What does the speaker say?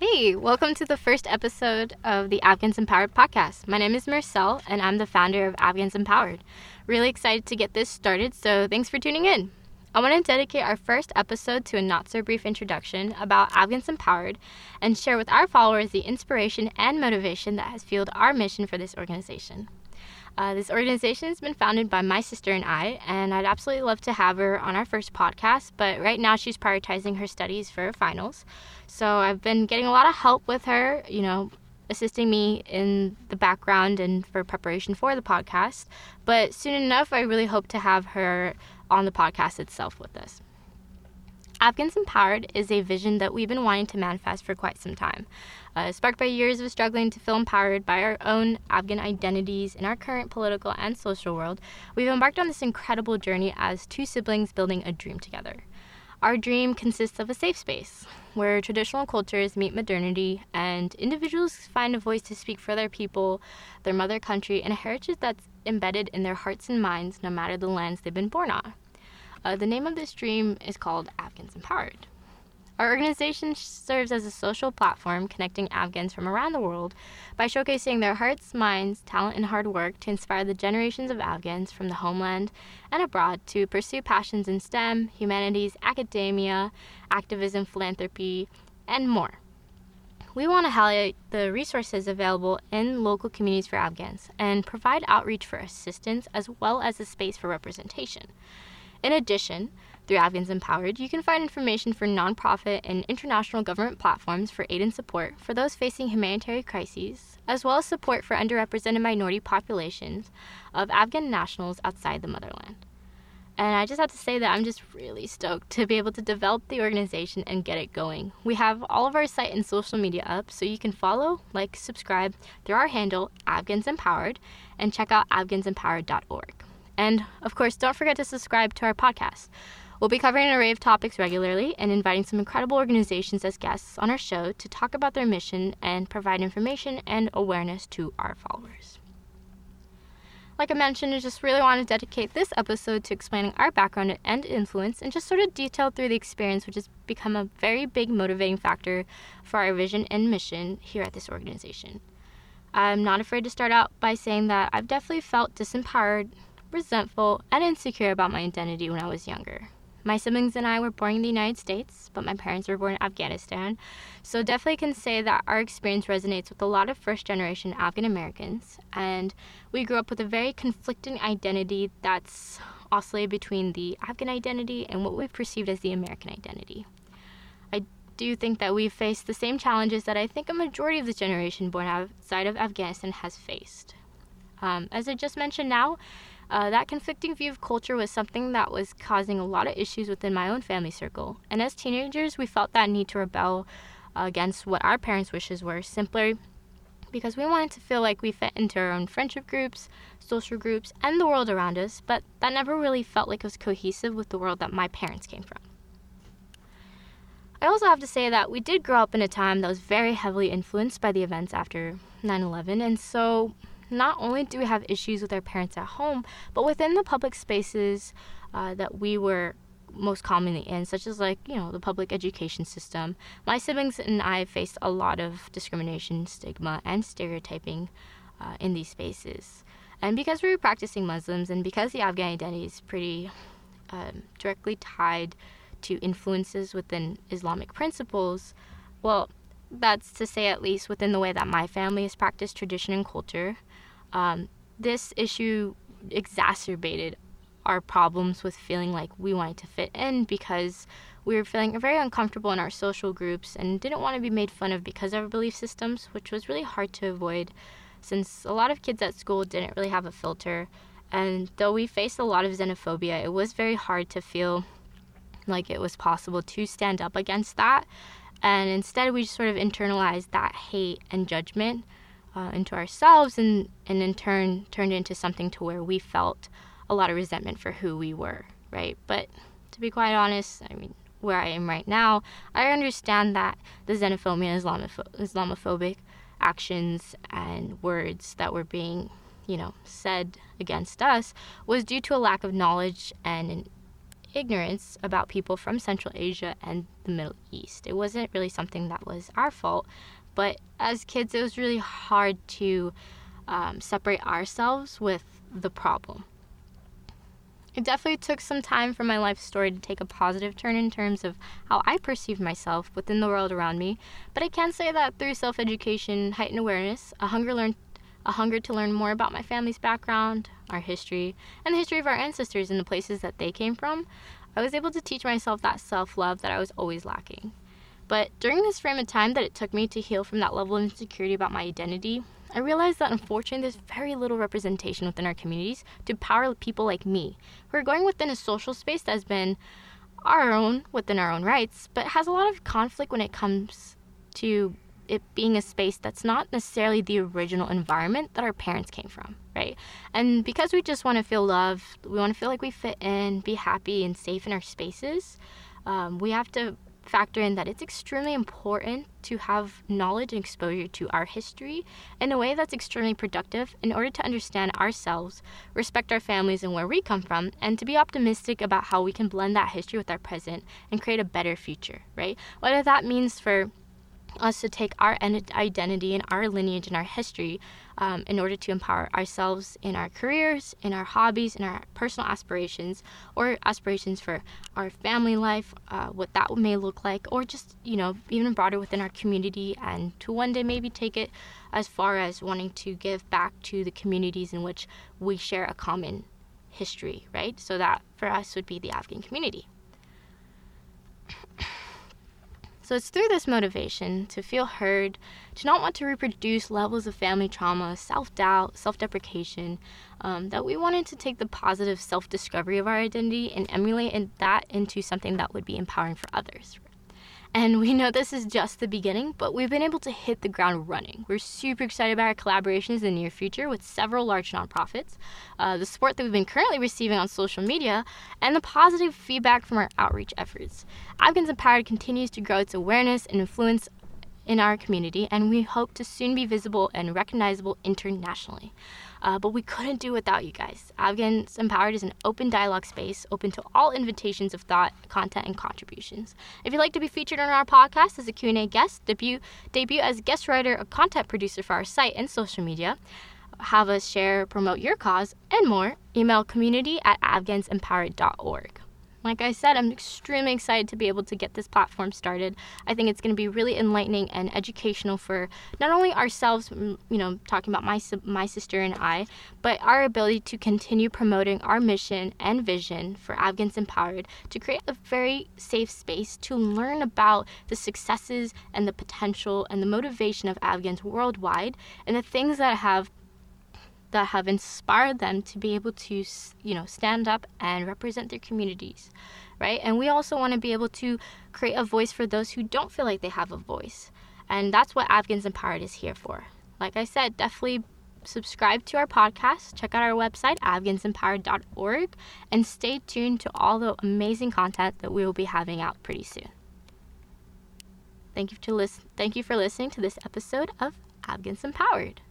Hey, welcome to the first episode of the Afghans Empowered podcast. My name is Marcel, and I'm the founder of Afghans Empowered. Really excited to get this started, so thanks for tuning in. I want to dedicate our first episode to a not so brief introduction about Afghans Empowered and share with our followers the inspiration and motivation that has fueled our mission for this organization. Uh, this organization has been founded by my sister and I, and I'd absolutely love to have her on our first podcast, but right now she's prioritizing her studies for her finals. So I've been getting a lot of help with her, you know, assisting me in the background and for preparation for the podcast. But soon enough, I really hope to have her on the podcast itself with us. Afghans Empowered is a vision that we've been wanting to manifest for quite some time. Uh, sparked by years of struggling to feel empowered by our own Afghan identities in our current political and social world, we've embarked on this incredible journey as two siblings building a dream together. Our dream consists of a safe space where traditional cultures meet modernity and individuals find a voice to speak for their people, their mother country, and a heritage that's embedded in their hearts and minds no matter the lands they've been born on. Uh, the name of this dream is called Afghans Empowered. Our organization serves as a social platform connecting Afghans from around the world by showcasing their hearts, minds, talent, and hard work to inspire the generations of Afghans from the homeland and abroad to pursue passions in STEM, humanities, academia, activism, philanthropy, and more. We want to highlight the resources available in local communities for Afghans and provide outreach for assistance as well as a space for representation. In addition, through Afghans Empowered, you can find information for nonprofit and international government platforms for aid and support for those facing humanitarian crises, as well as support for underrepresented minority populations of Afghan nationals outside the motherland. And I just have to say that I'm just really stoked to be able to develop the organization and get it going. We have all of our site and social media up, so you can follow, like, subscribe through our handle, Afghans Empowered, and check out afghansempowered.org. And of course, don't forget to subscribe to our podcast. We'll be covering an array of topics regularly and inviting some incredible organizations as guests on our show to talk about their mission and provide information and awareness to our followers. Like I mentioned, I just really want to dedicate this episode to explaining our background and influence and just sort of detail through the experience, which has become a very big motivating factor for our vision and mission here at this organization. I'm not afraid to start out by saying that I've definitely felt disempowered resentful, and insecure about my identity when I was younger. My siblings and I were born in the United States, but my parents were born in Afghanistan. So, definitely can say that our experience resonates with a lot of first generation Afghan Americans. And we grew up with a very conflicting identity that's oscillated between the Afghan identity and what we've perceived as the American identity. I do think that we've faced the same challenges that I think a majority of the generation born outside of Afghanistan has faced. Um, as I just mentioned now, uh, that conflicting view of culture was something that was causing a lot of issues within my own family circle. And as teenagers, we felt that need to rebel against what our parents' wishes were, simply because we wanted to feel like we fit into our own friendship groups, social groups, and the world around us, but that never really felt like it was cohesive with the world that my parents came from. I also have to say that we did grow up in a time that was very heavily influenced by the events after 9 11, and so not only do we have issues with our parents at home, but within the public spaces uh, that we were most commonly in, such as like, you know, the public education system. My siblings and I faced a lot of discrimination, stigma, and stereotyping uh, in these spaces. And because we were practicing Muslims and because the Afghan identity is pretty um, directly tied to influences within Islamic principles, well, that's to say, at least within the way that my family has practiced tradition and culture, um, this issue exacerbated our problems with feeling like we wanted to fit in because we were feeling very uncomfortable in our social groups and didn't want to be made fun of because of our belief systems, which was really hard to avoid since a lot of kids at school didn't really have a filter. And though we faced a lot of xenophobia, it was very hard to feel like it was possible to stand up against that. And instead, we just sort of internalized that hate and judgment uh, into ourselves and, and in turn turned into something to where we felt a lot of resentment for who we were, right? But to be quite honest, I mean, where I am right now, I understand that the xenophobia and Islamoph- Islamophobic actions and words that were being, you know, said against us was due to a lack of knowledge and ignorance about people from Central Asia and the Middle East. It wasn't really something that was our fault, but as kids, it was really hard to um, separate ourselves with the problem. It definitely took some time for my life story to take a positive turn in terms of how I perceived myself within the world around me, but I can say that through self education, heightened awareness, a hunger learn a hunger to learn more about my family's background, our history, and the history of our ancestors and the places that they came from, I was able to teach myself that self love that I was always lacking. But during this frame of time that it took me to heal from that level of insecurity about my identity, I realized that unfortunately there's very little representation within our communities to power people like me who are going within a social space that has been our own within our own rights, but has a lot of conflict when it comes to it being a space that's not necessarily the original environment that our parents came from, right? And because we just want to feel loved, we want to feel like we fit in, be happy, and safe in our spaces, um, we have to factor in that it's extremely important to have knowledge and exposure to our history in a way that's extremely productive in order to understand ourselves, respect our families and where we come from, and to be optimistic about how we can blend that history with our present and create a better future, right? Whether that means for us to take our identity and our lineage and our history um, in order to empower ourselves in our careers, in our hobbies, in our personal aspirations, or aspirations for our family life, uh, what that may look like, or just, you know, even broader within our community, and to one day maybe take it as far as wanting to give back to the communities in which we share a common history, right? So that for us would be the Afghan community. So it's through this motivation to feel heard, to not want to reproduce levels of family trauma, self doubt, self deprecation, um, that we wanted to take the positive self discovery of our identity and emulate that into something that would be empowering for others. And we know this is just the beginning, but we've been able to hit the ground running. We're super excited about our collaborations in the near future with several large nonprofits, uh, the support that we've been currently receiving on social media, and the positive feedback from our outreach efforts. Afghans Empowered continues to grow its awareness and influence in our community, and we hope to soon be visible and recognizable internationally. Uh, but we couldn't do without you guys. Afghans Empowered is an open dialogue space, open to all invitations of thought, content, and contributions. If you'd like to be featured on our podcast as a Q&A guest, debut, debut as guest writer or content producer for our site and social media, have us share, promote your cause, and more, email community at afghansempowered.org. Like I said, I'm extremely excited to be able to get this platform started. I think it's going to be really enlightening and educational for not only ourselves, you know, talking about my my sister and I, but our ability to continue promoting our mission and vision for Afghans Empowered to create a very safe space to learn about the successes and the potential and the motivation of Afghans worldwide and the things that have that have inspired them to be able to you know stand up and represent their communities right? And we also want to be able to create a voice for those who don't feel like they have a voice. And that's what afghans empowered is here for. Like i said definitely subscribe to our podcast check out our website afghansempowered.org and stay tuned to all the amazing content that we will be having out pretty soon. Thank you to listen thank you for listening to this episode of afghans empowered